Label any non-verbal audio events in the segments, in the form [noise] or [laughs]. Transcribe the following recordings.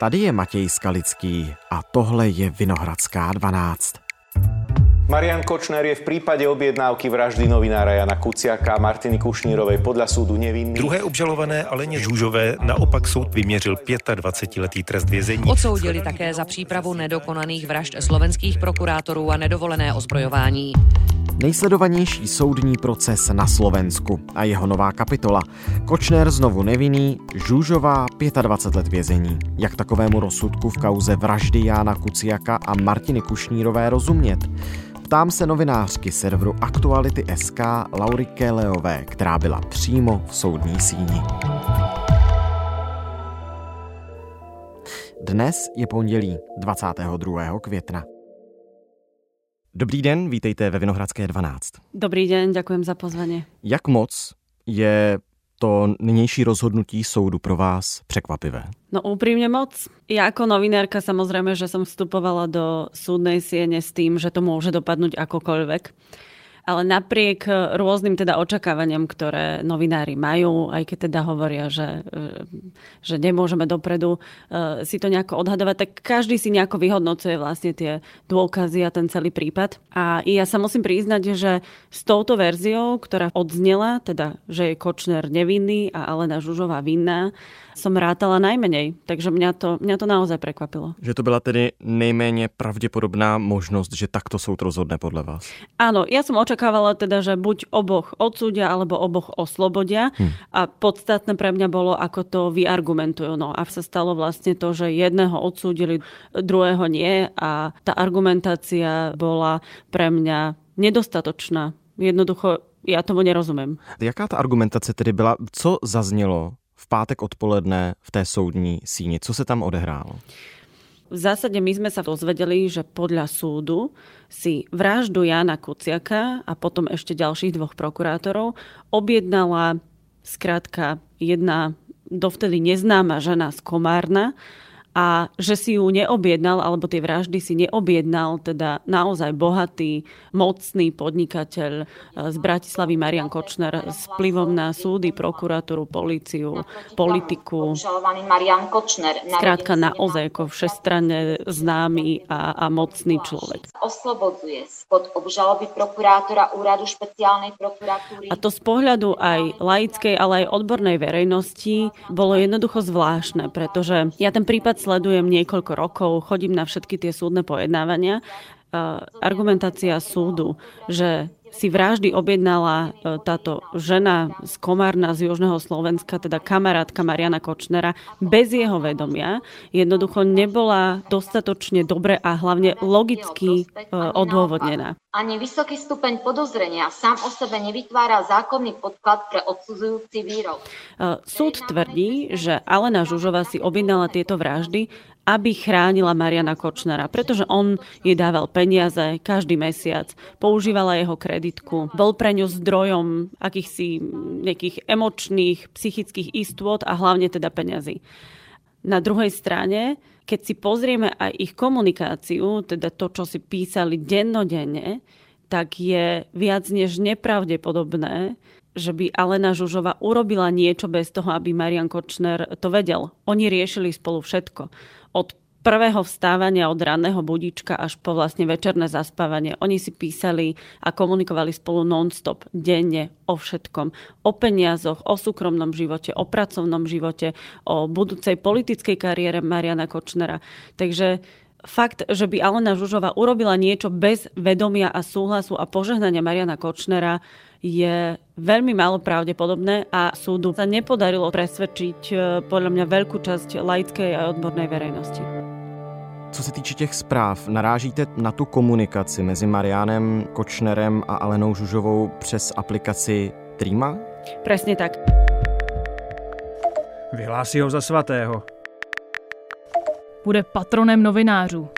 Tady je Matěj Skalický a tohle je Vinohradská 12. Marian Kočner je v prípade objednávky vraždy novinára Jana Kuciaka a Martiny Kušnírovej podľa súdu nevinný. Druhé obžalované Aleně Žužové naopak soud vyměřil 25-letý trest vězení. Odsoudili také za přípravu nedokonaných vražd slovenských prokurátorů a nedovolené ozbrojování. Nejsledovanější soudní proces na Slovensku a jeho nová kapitola. Kočner znovu nevinný, Žužová 25 let vězení. Jak takovému rozsudku v kauze vraždy Jána Kuciaka a Martiny Kušnírové rozumět? Ptám se novinářky serveru Aktuality.sk Laury Keleové, která byla přímo v soudní síni. Dnes je pondělí 22. května. Dobrý den, vítejte ve Vinohradské 12. Dobrý den, ďakujem za pozvanie. Jak moc je to nynější rozhodnutí soudu pro vás překvapivé? No úprimne moc. Ja ako novinárka samozrejme, že som vstupovala do súdnej siene s tým, že to môže dopadnúť akokoľvek. Ale napriek rôznym teda očakávaniam, ktoré novinári majú, aj keď teda hovoria, že, e, že nemôžeme dopredu e, si to nejako odhadovať, tak každý si nejako vyhodnocuje vlastne tie dôkazy a ten celý prípad. A ja sa musím priznať, že s touto verziou, ktorá odznela, teda, že je Kočner nevinný a Alena Žužová vinná, som rátala najmenej, takže mňa to, mňa to naozaj prekvapilo. Že to byla tedy nejméně pravděpodobná možnost, že takto soud rozhodne podle vás? Áno, ja som očakávala teda, že buď oboch odsúdia, alebo oboch oslobodia hm. a podstatné pre mňa bolo, ako to vyargumentujú. No a sa stalo vlastne to, že jedného odsúdili, druhého nie a tá argumentácia bola pre mňa nedostatočná. Jednoducho ja tomu nerozumím. Jaká ta argumentace tedy byla? Co zaznělo v pátek odpoledne v té soudní síni? Co se tam odehrálo? V zásade my sme sa dozvedeli, že podľa súdu si vraždu Jana Kuciaka a potom ešte ďalších dvoch prokurátorov objednala skrátka jedna dovtedy neznáma žena z Komárna, a že si ju neobjednal, alebo tie vraždy si neobjednal teda naozaj bohatý, mocný podnikateľ eh, z Bratislavy Marian Kočner s vplyvom na súdy, prokuratúru, políciu, politiku. Skrátka naozaj ako všestranne známy a, a mocný človek. Oslobodzuje spod obžaloby prokurátora úradu špeciálnej prokuratúry. A to z pohľadu aj laickej, ale aj odbornej verejnosti bolo jednoducho zvláštne, pretože ja ten prípad sledujem niekoľko rokov, chodím na všetky tie súdne pojednávania. Argumentácia súdu, že si vraždy objednala e, táto žena z Komárna z Južného Slovenska, teda kamarátka Mariana Kočnera, bez jeho vedomia, jednoducho nebola dostatočne dobre a hlavne logicky e, odôvodnená. Ani vysoký stupeň podozrenia sám o sebe nevytvára zákonný podklad pre odsudzujúci výrok. E, súd tvrdí, že Alena Žužová si objednala tieto vraždy aby chránila Mariana Kočnera, pretože on jej dával peniaze každý mesiac, používala jeho kreditku, bol pre ňu zdrojom akýchsi nejakých emočných, psychických istôt a hlavne teda peňazí. Na druhej strane, keď si pozrieme aj ich komunikáciu, teda to, čo si písali dennodenne, tak je viac než nepravdepodobné, že by Alena Žužova urobila niečo bez toho, aby Marian Kočner to vedel. Oni riešili spolu všetko od prvého vstávania od ranného budička až po vlastne večerné zaspávanie. Oni si písali a komunikovali spolu non-stop, denne, o všetkom. O peniazoch, o súkromnom živote, o pracovnom živote, o budúcej politickej kariére Mariana Kočnera. Takže fakt, že by Alena Žužová urobila niečo bez vedomia a súhlasu a požehnania Mariana Kočnera je veľmi málo pravdepodobné a súdu sa nepodarilo presvedčiť e, podľa mňa veľkú časť laickej a odbornej verejnosti. Co se týče těch zpráv, narážíte na tu komunikaci mezi Marianem Kočnerem a Alenou Žužovou přes aplikaci Trima? Presne tak. Vyhlásí ho za svatého. Bude patronem novinářů.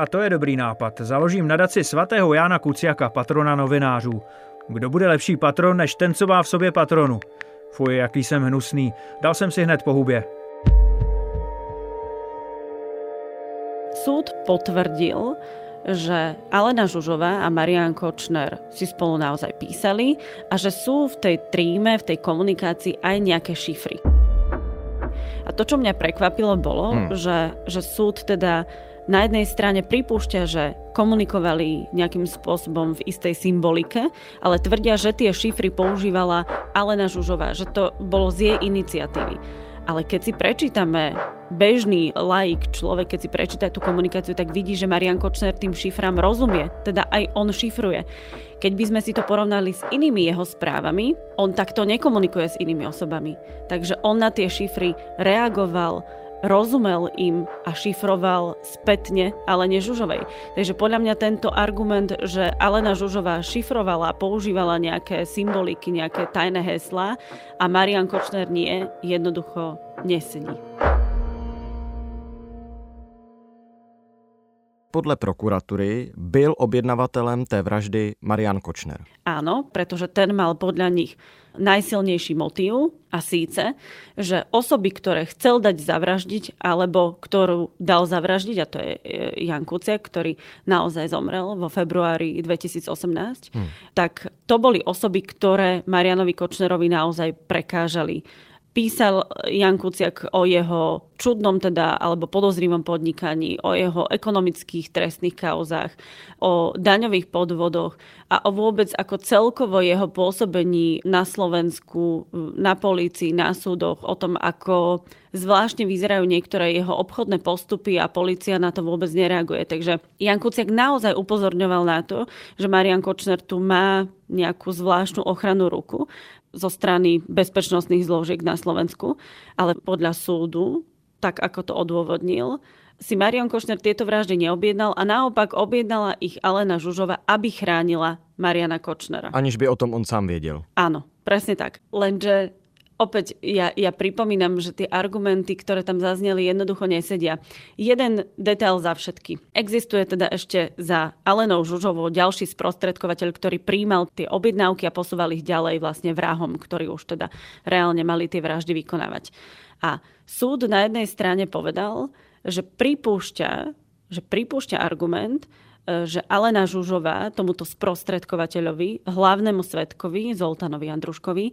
A to je dobrý nápad. Založím nadaci svatého Jána Kuciaka, patrona novinářů. Kdo bude lepší patron, než ten, co má v sobě patronu? Fuj, jaký jsem hnusný. Dal jsem si hned po hubě. Súd potvrdil, že Alena Žužová a Marian Kočner si spolu naozaj písali a že sú v tej tríme, v tej komunikácii aj nejaké šifry. A to, čo mňa prekvapilo, bolo, hmm. že, že súd teda na jednej strane pripúšťa, že komunikovali nejakým spôsobom v istej symbolike, ale tvrdia, že tie šifry používala Alena Žužová, že to bolo z jej iniciatívy. Ale keď si prečítame bežný laik človek, keď si prečíta tú komunikáciu, tak vidí, že Marian Kočner tým šifrám rozumie, teda aj on šifruje. Keď by sme si to porovnali s inými jeho správami, on takto nekomunikuje s inými osobami. Takže on na tie šifry reagoval, rozumel im a šifroval spätne Alene Žužovej. Takže podľa mňa tento argument, že Alena Žužová šifrovala používala nejaké symboliky, nejaké tajné heslá a Marian Kočner nie, jednoducho nesedí. Podle prokuratury byl objednavatelem té vraždy Marian Kočner. Áno, pretože ten mal podľa nich najsilnejší motív a síce, že osoby, ktoré chcel dať zavraždiť alebo ktorú dal zavraždiť, a to je e, Jan Kuciak, ktorý naozaj zomrel vo februári 2018, hmm. tak to boli osoby, ktoré Marianovi Kočnerovi naozaj prekážali písal Jan Kuciak o jeho čudnom teda, alebo podozrivom podnikaní, o jeho ekonomických trestných kauzách, o daňových podvodoch a o vôbec ako celkovo jeho pôsobení na Slovensku, na polícii, na súdoch, o tom, ako zvláštne vyzerajú niektoré jeho obchodné postupy a policia na to vôbec nereaguje. Takže Jan Kuciak naozaj upozorňoval na to, že Marian Kočner tu má nejakú zvláštnu ochranu ruku zo strany bezpečnostných zložiek na Slovensku, ale podľa súdu, tak ako to odôvodnil, si Marian Košner tieto vraždy neobjednal a naopak objednala ich Alena Žužova, aby chránila Mariana Kočnera. Aniž by o tom on sám vedel. Áno, presne tak. Lenže opäť ja, ja pripomínam, že tie argumenty, ktoré tam zazneli, jednoducho nesedia. Jeden detail za všetky. Existuje teda ešte za Alenou Žužovou ďalší sprostredkovateľ, ktorý príjmal tie objednávky a posúval ich ďalej vlastne vrahom, ktorí už teda reálne mali tie vraždy vykonávať. A súd na jednej strane povedal, že pripúšťa, že pripúšťa argument, e, že Alena Žužová tomuto sprostredkovateľovi, hlavnému svetkovi, Zoltanovi Andruškovi,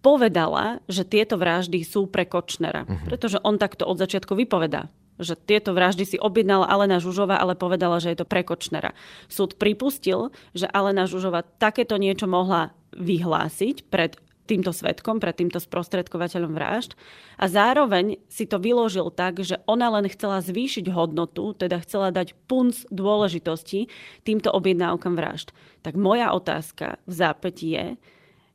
povedala, že tieto vraždy sú pre Kočnera. Uh-huh. Pretože on takto od začiatku vypovedá že tieto vraždy si objednala Alena Žužova, ale povedala, že je to pre Kočnera. Súd pripustil, že Alena Žužova takéto niečo mohla vyhlásiť pred týmto svetkom, pred týmto sprostredkovateľom vražd a zároveň si to vyložil tak, že ona len chcela zvýšiť hodnotu, teda chcela dať punc dôležitosti týmto objednávkam vražd. Tak moja otázka v zápäti je,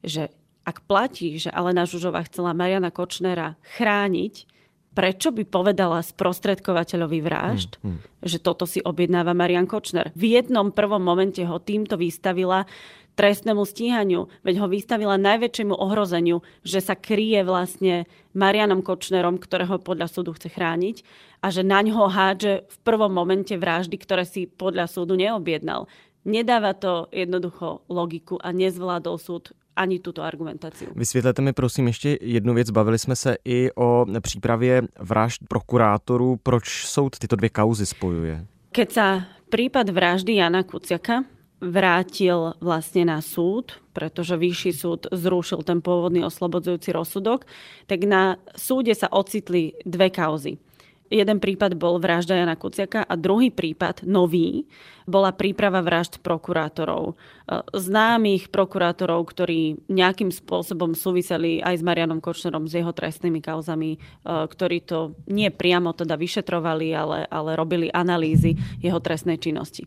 že ak platí, že Alena Žužová chcela Mariana Kočnera chrániť, prečo by povedala sprostredkovateľovi vražd, hmm, hmm. že toto si objednáva Marian Kočner. V jednom prvom momente ho týmto vystavila trestnému stíhaniu, veď ho vystavila najväčšiemu ohrozeniu, že sa kryje vlastne Marianom Kočnerom, ktorého podľa súdu chce chrániť a že na ňo hádže v prvom momente vraždy, ktoré si podľa súdu neobjednal. Nedáva to jednoducho logiku a nezvládol súd ani tuto argumentaci. Vysvětlete mi prosím ještě jednu věc. Bavili jsme se i o přípravě vražd prokurátorů. Proč soud tyto dvě kauzy spojuje? Keď sa prípad vraždy Jana Kuciaka vrátil vlastne na súd, pretože vyšší súd zrušil ten pôvodný oslobodzujúci rozsudok, tak na súde sa ocitli dve kauzy. Jeden prípad bol vražda Jana Kuciaka a druhý prípad, nový, bola príprava vražd prokurátorov. E, známych prokurátorov, ktorí nejakým spôsobom súviseli aj s Marianom Kočnerom, s jeho trestnými kauzami, e, ktorí to nie priamo teda vyšetrovali, ale, ale robili analýzy jeho trestnej činnosti.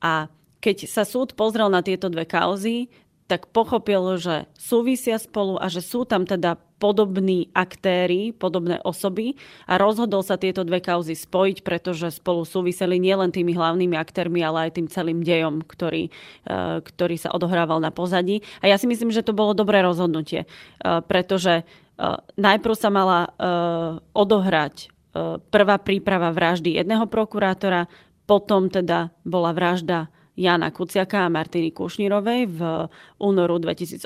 A keď sa súd pozrel na tieto dve kauzy, tak pochopil, že súvisia spolu a že sú tam teda podobní aktéry, podobné osoby a rozhodol sa tieto dve kauzy spojiť, pretože spolu súviseli nielen tými hlavnými aktérmi, ale aj tým celým dejom, ktorý, e, ktorý sa odohrával na pozadí. A ja si myslím, že to bolo dobré rozhodnutie, e, pretože e, najprv sa mala odohrať prvá príprava vraždy jedného prokurátora, potom teda bola vražda Jana Kuciaka a Martiny Kušnírovej v únoru 2018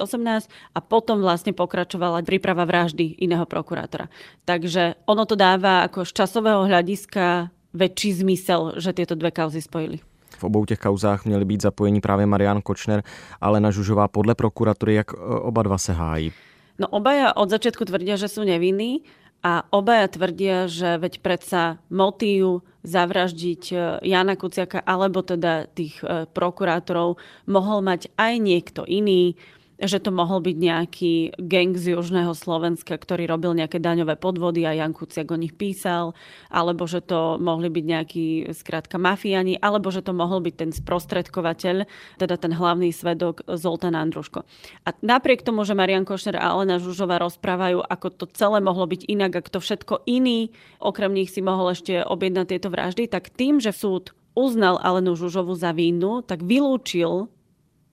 a potom vlastne pokračovala príprava vraždy iného prokurátora. Takže ono to dáva ako z časového hľadiska väčší zmysel, že tieto dve kauzy spojili. V obou těch kauzách měli být zapojení právě Marian Kočner, ale na Žužová podle prokuratury, jak e, oba dva se hájí. No obaja od začiatku tvrdia, že sú nevinní, a obaja tvrdia, že veď predsa motív zavraždiť e, Jana Kuciaka alebo teda tých e, prokurátorov mohol mať aj niekto iný, že to mohol byť nejaký gang z južného Slovenska, ktorý robil nejaké daňové podvody a Jan Kuciak o nich písal, alebo že to mohli byť nejakí skrátka mafiani, alebo že to mohol byť ten sprostredkovateľ, teda ten hlavný svedok Zoltán Andruško. A napriek tomu, že Marian Košner a Alena Žužová rozprávajú, ako to celé mohlo byť inak, ak to všetko iný, okrem nich si mohol ešte objednať tieto vraždy, tak tým, že súd uznal Alenu Žužovu za vínu, tak vylúčil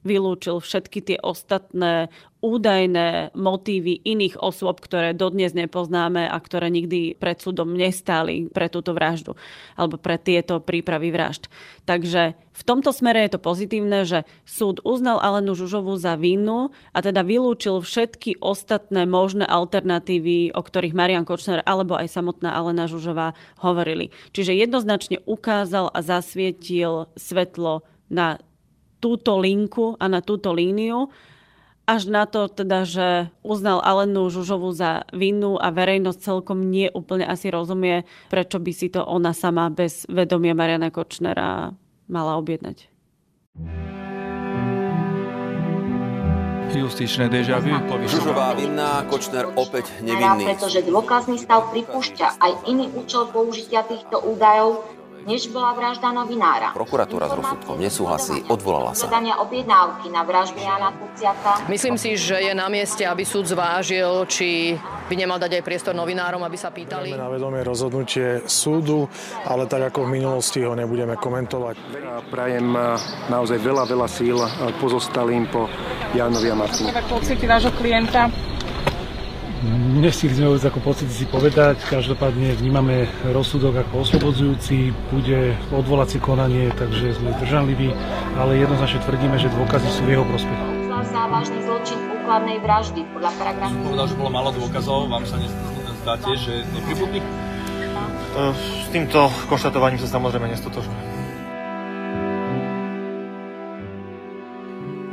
vylúčil všetky tie ostatné údajné motívy iných osôb, ktoré dodnes nepoznáme a ktoré nikdy pred súdom nestáli pre túto vraždu alebo pre tieto prípravy vražd. Takže v tomto smere je to pozitívne, že súd uznal Alenu Žužovu za vinnu a teda vylúčil všetky ostatné možné alternatívy, o ktorých Marian Kočner alebo aj samotná Alena Žužová hovorili. Čiže jednoznačne ukázal a zasvietil svetlo na túto linku a na túto líniu, až na to teda, že uznal Alenu Žužovu za vinu a verejnosť celkom nie úplne asi rozumie, prečo by si to ona sama bez vedomia Mariana Kočnera mala objednať. Justičné deja vu. Žužová vinná, Kočner opäť nevinný. Pretože dôkazný stav pripúšťa aj iný účel použitia týchto údajov, než bola vražda novinára. Prokuratúra s rozsudkom nesúhlasí, odvolala sa. Zadania objednávky na vraždu Jana Kuciaka. Myslím si, že je na mieste, aby súd zvážil, či by nemal dať aj priestor novinárom, aby sa pýtali. Na vedomie rozhodnutie súdu, ale tak ako v minulosti ho nebudeme komentovať. Prajem naozaj veľa, veľa síl pozostalým po Janovi a Martinovi. Pocity vášho klienta Nestihneme vôbec ako pocit si povedať, každopádne vnímame rozsudok ako oslobodzujúci, bude odvolacie konanie, takže sme zdržanliví, ale jednoznačne tvrdíme, že dôkazy sú v jeho prospech. Závažný zločin úkladnej vraždy podľa paragrafu. Som povedal, že bolo málo dôkazov, vám sa nezdá tiež, že nepribudli? S týmto konštatovaním sa samozrejme nestotožňujem.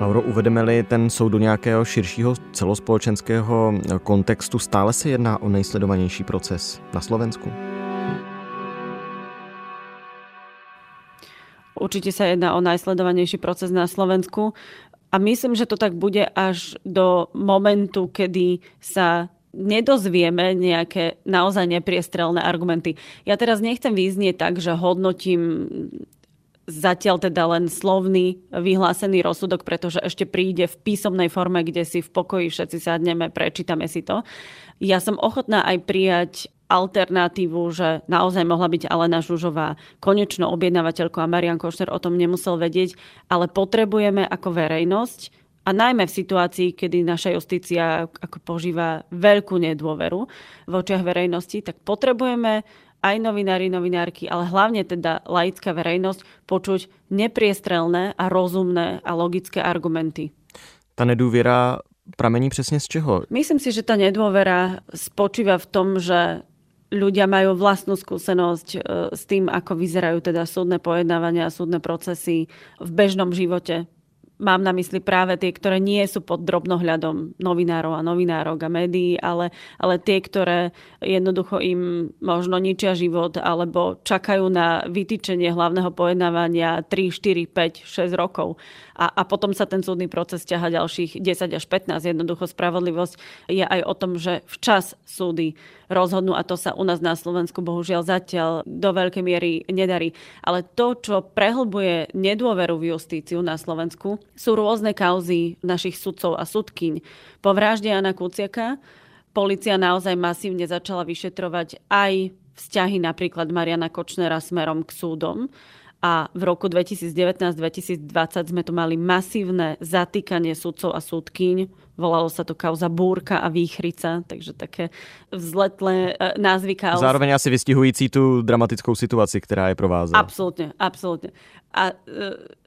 Lauro, uvedeme-li ten soud do nějakého širšího celospolečenského kontextu, stále se jedná o nejsledovanější proces na Slovensku? Určite sa jedná o najsledovanejší proces na Slovensku a myslím, že to tak bude až do momentu, kedy sa nedozvieme nejaké naozaj nepriestrelné argumenty. Ja teraz nechcem význieť tak, že hodnotím zatiaľ teda len slovný vyhlásený rozsudok, pretože ešte príde v písomnej forme, kde si v pokoji všetci sadneme, prečítame si to. Ja som ochotná aj prijať alternatívu, že naozaj mohla byť Alena Žužová konečnou objednávateľkou a Marian Košner o tom nemusel vedieť, ale potrebujeme ako verejnosť a najmä v situácii, kedy naša justícia ako požíva veľkú nedôveru v očiach verejnosti, tak potrebujeme aj novinári, novinárky, ale hlavne teda laická verejnosť počuť nepriestrelné a rozumné a logické argumenty. Ta nedôvera pramení presne z čeho? Myslím si, že tá nedôvera spočíva v tom, že ľudia majú vlastnú skúsenosť e, s tým, ako vyzerajú teda súdne pojednávania a súdne procesy v bežnom živote Mám na mysli práve tie, ktoré nie sú pod drobnohľadom novinárov a novinárok a médií, ale, ale tie, ktoré jednoducho im možno ničia život alebo čakajú na vytýčenie hlavného pojednávania 3, 4, 5, 6 rokov a, a potom sa ten súdny proces ťaha ďalších 10 až 15. Jednoducho spravodlivosť je aj o tom, že včas súdy rozhodnú a to sa u nás na Slovensku bohužiaľ zatiaľ do veľkej miery nedarí. Ale to, čo prehlbuje nedôveru v justíciu na Slovensku, sú rôzne kauzy našich sudcov a sudkyň. Po vražde Jana Kuciaka policia naozaj masívne začala vyšetrovať aj vzťahy napríklad Mariana Kočnera smerom k súdom a v roku 2019-2020 sme tu mali masívne zatýkanie sudcov a súdkyň. Volalo sa to kauza Búrka a Výchrica, takže také vzletlé e, názvy kauz. Zároveň asi vystihující tu dramatickou situaci, která je provázela. Absolutne, absolútne. A e,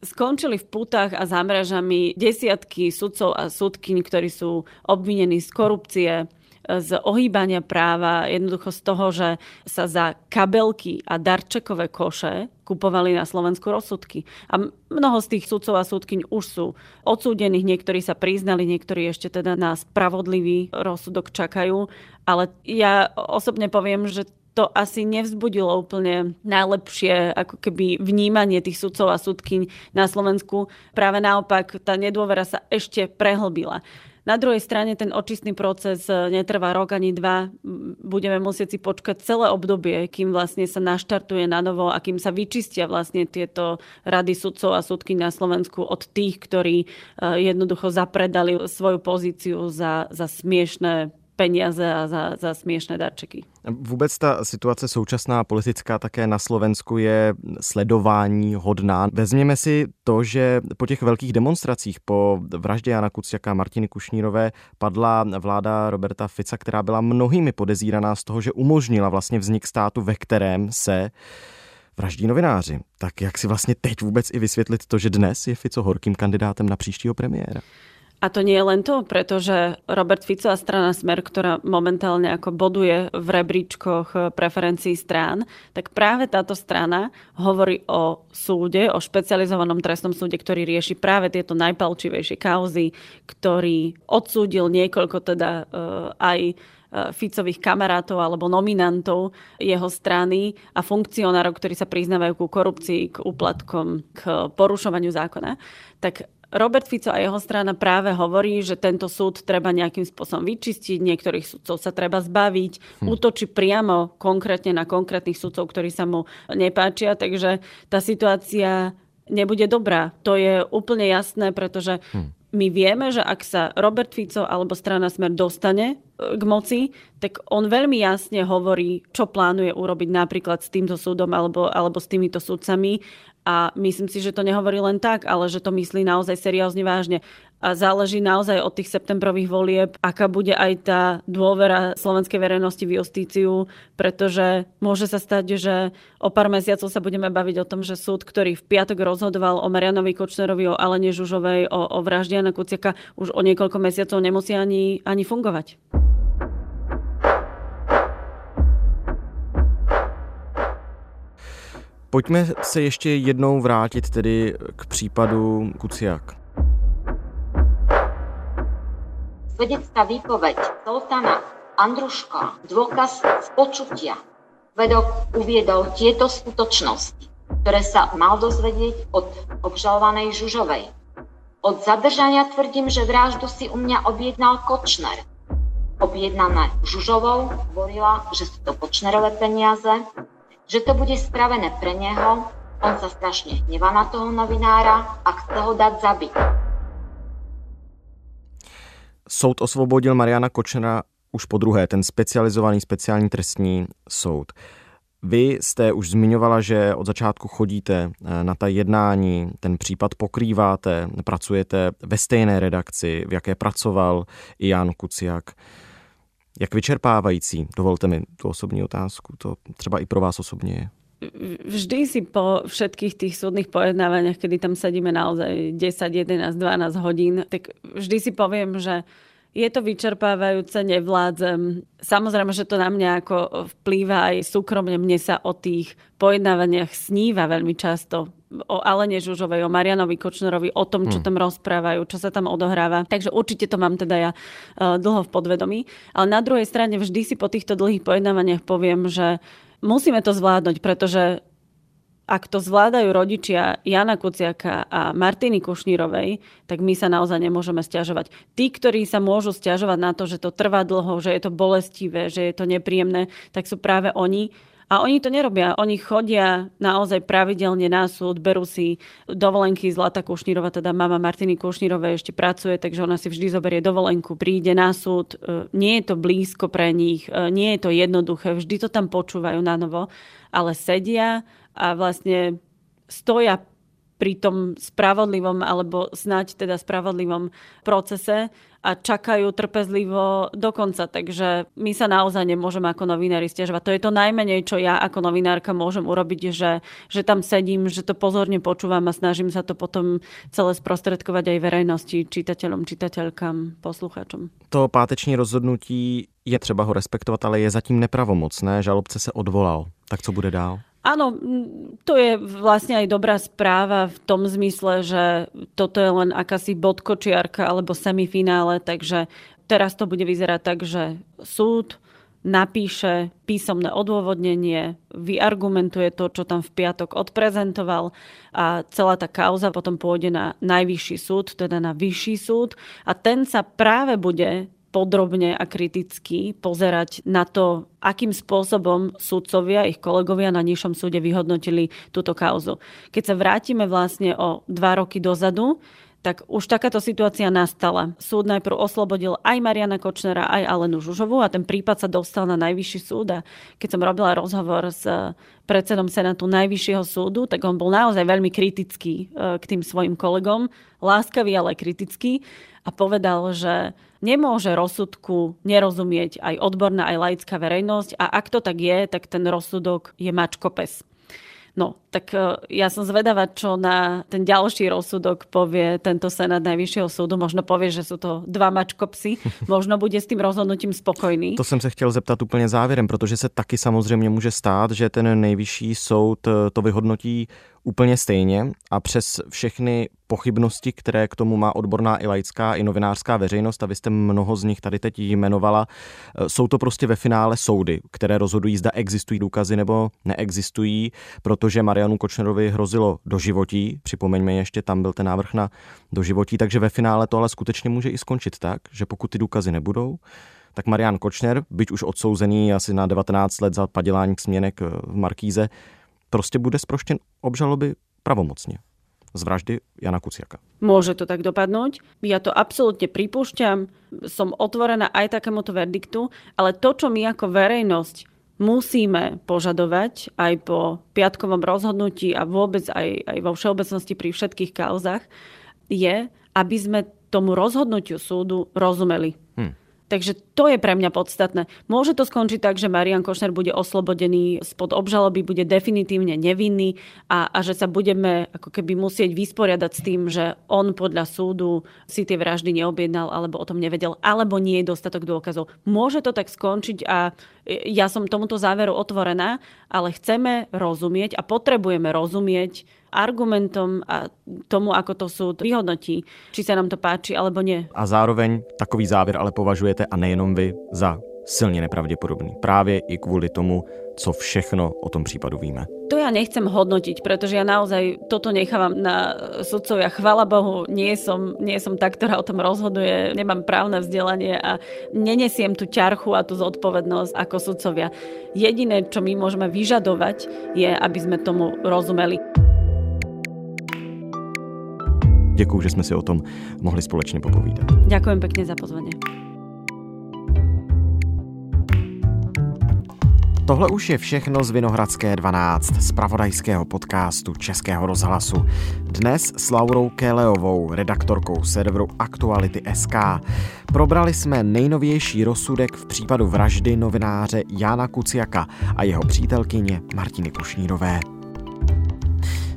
skončili v putách a zámražami desiatky sudcov a súdkyň, ktorí sú obvinení z korupcie, z ohýbania práva, jednoducho z toho, že sa za kabelky a darčekové koše kupovali na Slovensku rozsudky. A mnoho z tých sudcov a súdkyň už sú odsúdených, niektorí sa priznali, niektorí ešte teda na spravodlivý rozsudok čakajú. Ale ja osobne poviem, že to asi nevzbudilo úplne najlepšie ako keby vnímanie tých sudcov a sudkyň na Slovensku. Práve naopak, tá nedôvera sa ešte prehlbila. Na druhej strane ten očistný proces netrvá rok ani dva. Budeme musieť si počkať celé obdobie, kým vlastne sa naštartuje na novo a kým sa vyčistia vlastne tieto rady sudcov a sudky na Slovensku od tých, ktorí eh, jednoducho zapredali svoju pozíciu za, za smiešné peniaze a za, za směšné darčeky. Vůbec ta situace současná politická také na Slovensku je sledování hodná. Vezměme si to, že po těch velkých demonstracích po vraždě Jana Kuciaka Martiny Kušnírové padla vláda Roberta Fica, která byla mnohými podezíraná z toho, že umožnila vlastně vznik státu, ve kterém se vraždí novináři. Tak jak si vlastně teď vůbec i vysvětlit to, že dnes je Fico horkým kandidátem na příštího premiéra? A to nie je len to, pretože Robert Fico a strana Smer, ktorá momentálne ako boduje v rebríčkoch preferencií strán, tak práve táto strana hovorí o súde, o špecializovanom trestnom súde, ktorý rieši práve tieto najpalčivejšie kauzy, ktorý odsúdil niekoľko teda uh, aj e, Ficových kamarátov alebo nominantov jeho strany a funkcionárov, ktorí sa priznávajú ku korupcii, k úplatkom, k porušovaniu zákona, tak Robert Fico a jeho strana práve hovorí, že tento súd treba nejakým spôsobom vyčistiť, niektorých sudcov sa treba zbaviť, hm. útočí priamo konkrétne na konkrétnych sudcov, ktorí sa mu nepáčia, takže tá situácia nebude dobrá. To je úplne jasné, pretože hm my vieme, že ak sa Robert Fico alebo strana Smer dostane e, k moci, tak on veľmi jasne hovorí, čo plánuje urobiť napríklad s týmto súdom alebo, alebo s týmito súdcami a myslím si, že to nehovorí len tak, ale že to myslí naozaj seriózne vážne. A záleží naozaj od tých septembrových volieb, aká bude aj tá dôvera slovenskej verejnosti v justíciu, pretože môže sa stať, že o pár mesiacov sa budeme baviť o tom, že súd, ktorý v piatok rozhodoval o Marianovi Kočnerovi, o Alene Žužovej, o, o vražde Jana Kuciaka, už o niekoľko mesiacov nemusí ani, ani fungovať. Pojďme se ještě jednou vrátit tedy k případu Kuciak. Svedecká výpoveď Zoltana Andruška, dôkaz z počutia. Vedok uviedol tieto skutočnosti, ktoré sa mal dozvedieť od obžalovanej Žužovej. Od zadržania tvrdím, že vraždu si u mňa objednal Kočner. Objednané Žužovou hovorila, že sú to Kočnerové peniaze, že to bude spravené pre neho, on sa strašne hnevá na toho novinára a chce ho dať zabiť. Soud osvobodil Mariana Kočnera už po druhé, ten specializovaný speciální trestní soud. Vy jste už zmiňovala, že od začátku chodíte eh, na ta jednání, ten případ pokrýváte, pracujete ve stejné redakci, v jaké pracoval i Jan Kuciak. Jak vyčerpávající, dovolte mi tu osobní otázku, to třeba i pro vás osobně je? Vždy si po všetkých tých súdnych pojednávaniach, kedy tam sedíme naozaj 10, 11, 12 hodín, tak vždy si poviem, že je to vyčerpávajúce, nevládzem. Samozrejme, že to na mňa ako vplýva aj súkromne. Mne sa o tých pojednávaniach sníva veľmi často o Alene Žužovej, o Marianovi Kočnerovi, o tom, čo hmm. tam rozprávajú, čo sa tam odohráva. Takže určite to mám teda ja e, dlho v podvedomí. Ale na druhej strane vždy si po týchto dlhých pojednávaniach poviem, že musíme to zvládnuť, pretože ak to zvládajú rodičia Jana Kuciaka a Martiny Kušnírovej, tak my sa naozaj nemôžeme stiažovať. Tí, ktorí sa môžu stiažovať na to, že to trvá dlho, že je to bolestivé, že je to nepríjemné, tak sú práve oni, a oni to nerobia. Oni chodia naozaj pravidelne na súd, berú si dovolenky. Zlata Kušnírova, teda mama Martiny Kušnírovej ešte pracuje, takže ona si vždy zoberie dovolenku, príde na súd. E, nie je to blízko pre nich, e, nie je to jednoduché, vždy to tam počúvajú na novo, ale sedia a vlastne stoja pri tom spravodlivom alebo snáď teda spravodlivom procese a čakajú trpezlivo do konca. Takže my sa naozaj nemôžeme ako novinári stiažovať. To je to najmenej, čo ja ako novinárka môžem urobiť, že, že tam sedím, že to pozorne počúvam a snažím sa to potom celé sprostredkovať aj verejnosti, čitateľom, čitateľkám, poslucháčom. To páteční rozhodnutí je třeba ho respektovat, ale je zatím nepravomocné. Žalobce se odvolal. Tak co bude dál? Áno, to je vlastne aj dobrá správa v tom zmysle, že toto je len akási bodkočiarka alebo semifinále, takže teraz to bude vyzerať tak, že súd napíše písomné odôvodnenie, vyargumentuje to, čo tam v piatok odprezentoval a celá tá kauza potom pôjde na najvyšší súd, teda na vyšší súd. A ten sa práve bude podrobne a kriticky pozerať na to, akým spôsobom súdcovia, ich kolegovia na nižšom súde vyhodnotili túto kauzu. Keď sa vrátime vlastne o dva roky dozadu, tak už takáto situácia nastala. Súd najprv oslobodil aj Mariana Kočnera, aj Alenu Žužovu a ten prípad sa dostal na najvyšší súd. A keď som robila rozhovor s predsedom Senátu Najvyššieho súdu, tak on bol naozaj veľmi kritický e, k tým svojim kolegom, láskavý, ale kritický a povedal, že nemôže rozsudku nerozumieť aj odborná, aj laická verejnosť a ak to tak je, tak ten rozsudok je mačkopes. No, tak e, ja som zvedavá, čo na ten ďalší rozsudok povie tento senát Najvyššieho súdu. Možno povie, že sú to dva mačkopsy. [laughs] Možno bude s tým rozhodnutím spokojný. To jsem se chtěl zeptat úplně závěrem, protože se taky samozřejmě může stát, že ten nejvyšší soud e, to vyhodnotí úplně stejně a přes všechny pochybnosti, které k tomu má odborná i laická i novinářská veřejnost, a vy jste mnoho z nich tady teď jmenovala, e, jsou to prostě ve finále soudy, které rozhodují, zda existují důkazy nebo neexistují, protože Marianu Kočnerovi hrozilo doživotí, připomeňme ještě, tam byl ten návrh na doživotí, takže ve finále to ale skutečně může i skončit tak, že pokud ty důkazy nebudou, tak Marian Kočner, byť už odsouzený asi na 19 let za padělání směnek e, v Markíze, prostě bude sproštěn obžaloby pravomocně z vraždy Jana Kuciaka. Môže to tak dopadnúť. Ja to absolútne pripúšťam. Som otvorená aj takémuto verdiktu, ale to, čo my ako verejnosť musíme požadovať aj po piatkovom rozhodnutí a vôbec aj, aj vo všeobecnosti pri všetkých kauzach, je, aby sme tomu rozhodnutiu súdu rozumeli. Takže to je pre mňa podstatné. Môže to skončiť tak, že Marian Košner bude oslobodený spod obžaloby, bude definitívne nevinný a, a že sa budeme ako keby musieť vysporiadať s tým, že on podľa súdu si tie vraždy neobjednal alebo o tom nevedel, alebo nie je dostatok dôkazov. Môže to tak skončiť a ja som tomuto záveru otvorená, ale chceme rozumieť a potrebujeme rozumieť argumentom a tomu, ako to súd vyhodnotí, či sa nám to páči alebo nie. A zároveň takový závěr ale považujete, a nejenom vy, za silně nepravděpodobný. Právě i kvůli tomu, co všechno o tom případu víme. To ja nechcem hodnotiť, pretože ja naozaj toto nechávam na sudcovia. Chvala Bohu, nie som, nie som tá, ktorá o tom rozhoduje, nemám právne vzdelanie a nenesiem tú ťarchu a tú zodpovednosť ako sudcovia. Jediné, čo my môžeme vyžadovať, je, aby sme tomu rozumeli. Děkuji, že jsme si o tom mohli společně popovídat. Ďakujem pekne za pozvanie. Tohle už je všechno z Vinohradské 12, z pravodajského podcastu Českého rozhlasu. Dnes s Laurou Kéleovou, redaktorkou serveru Aktuality.sk. Probrali jsme nejnovější rozsudek v případu vraždy novináře Jana Kuciaka a jeho přítelkyně Martiny Kušnírové.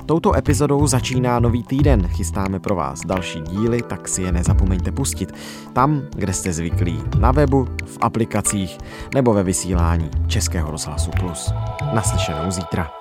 Touto epizodou začíná nový týden. Chystáme pro vás další díly, tak si je nezapomeňte pustit. Tam, kde jste zvyklí. Na webu, v aplikacích nebo ve vysílání Českého rozhlasu Plus. Naslyšenou zítra.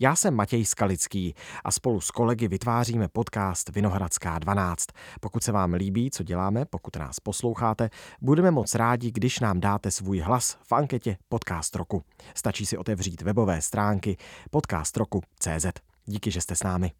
Já jsem Matěj Skalický a spolu s kolegy vytváříme podcast Vinohradská 12. Pokud se vám líbí, co děláme, pokud nás posloucháte, budeme moc rádi, když nám dáte svůj hlas v anketě Podcast roku. Stačí si otevřít webové stránky podcastroku.cz. Díky, že jste s námi.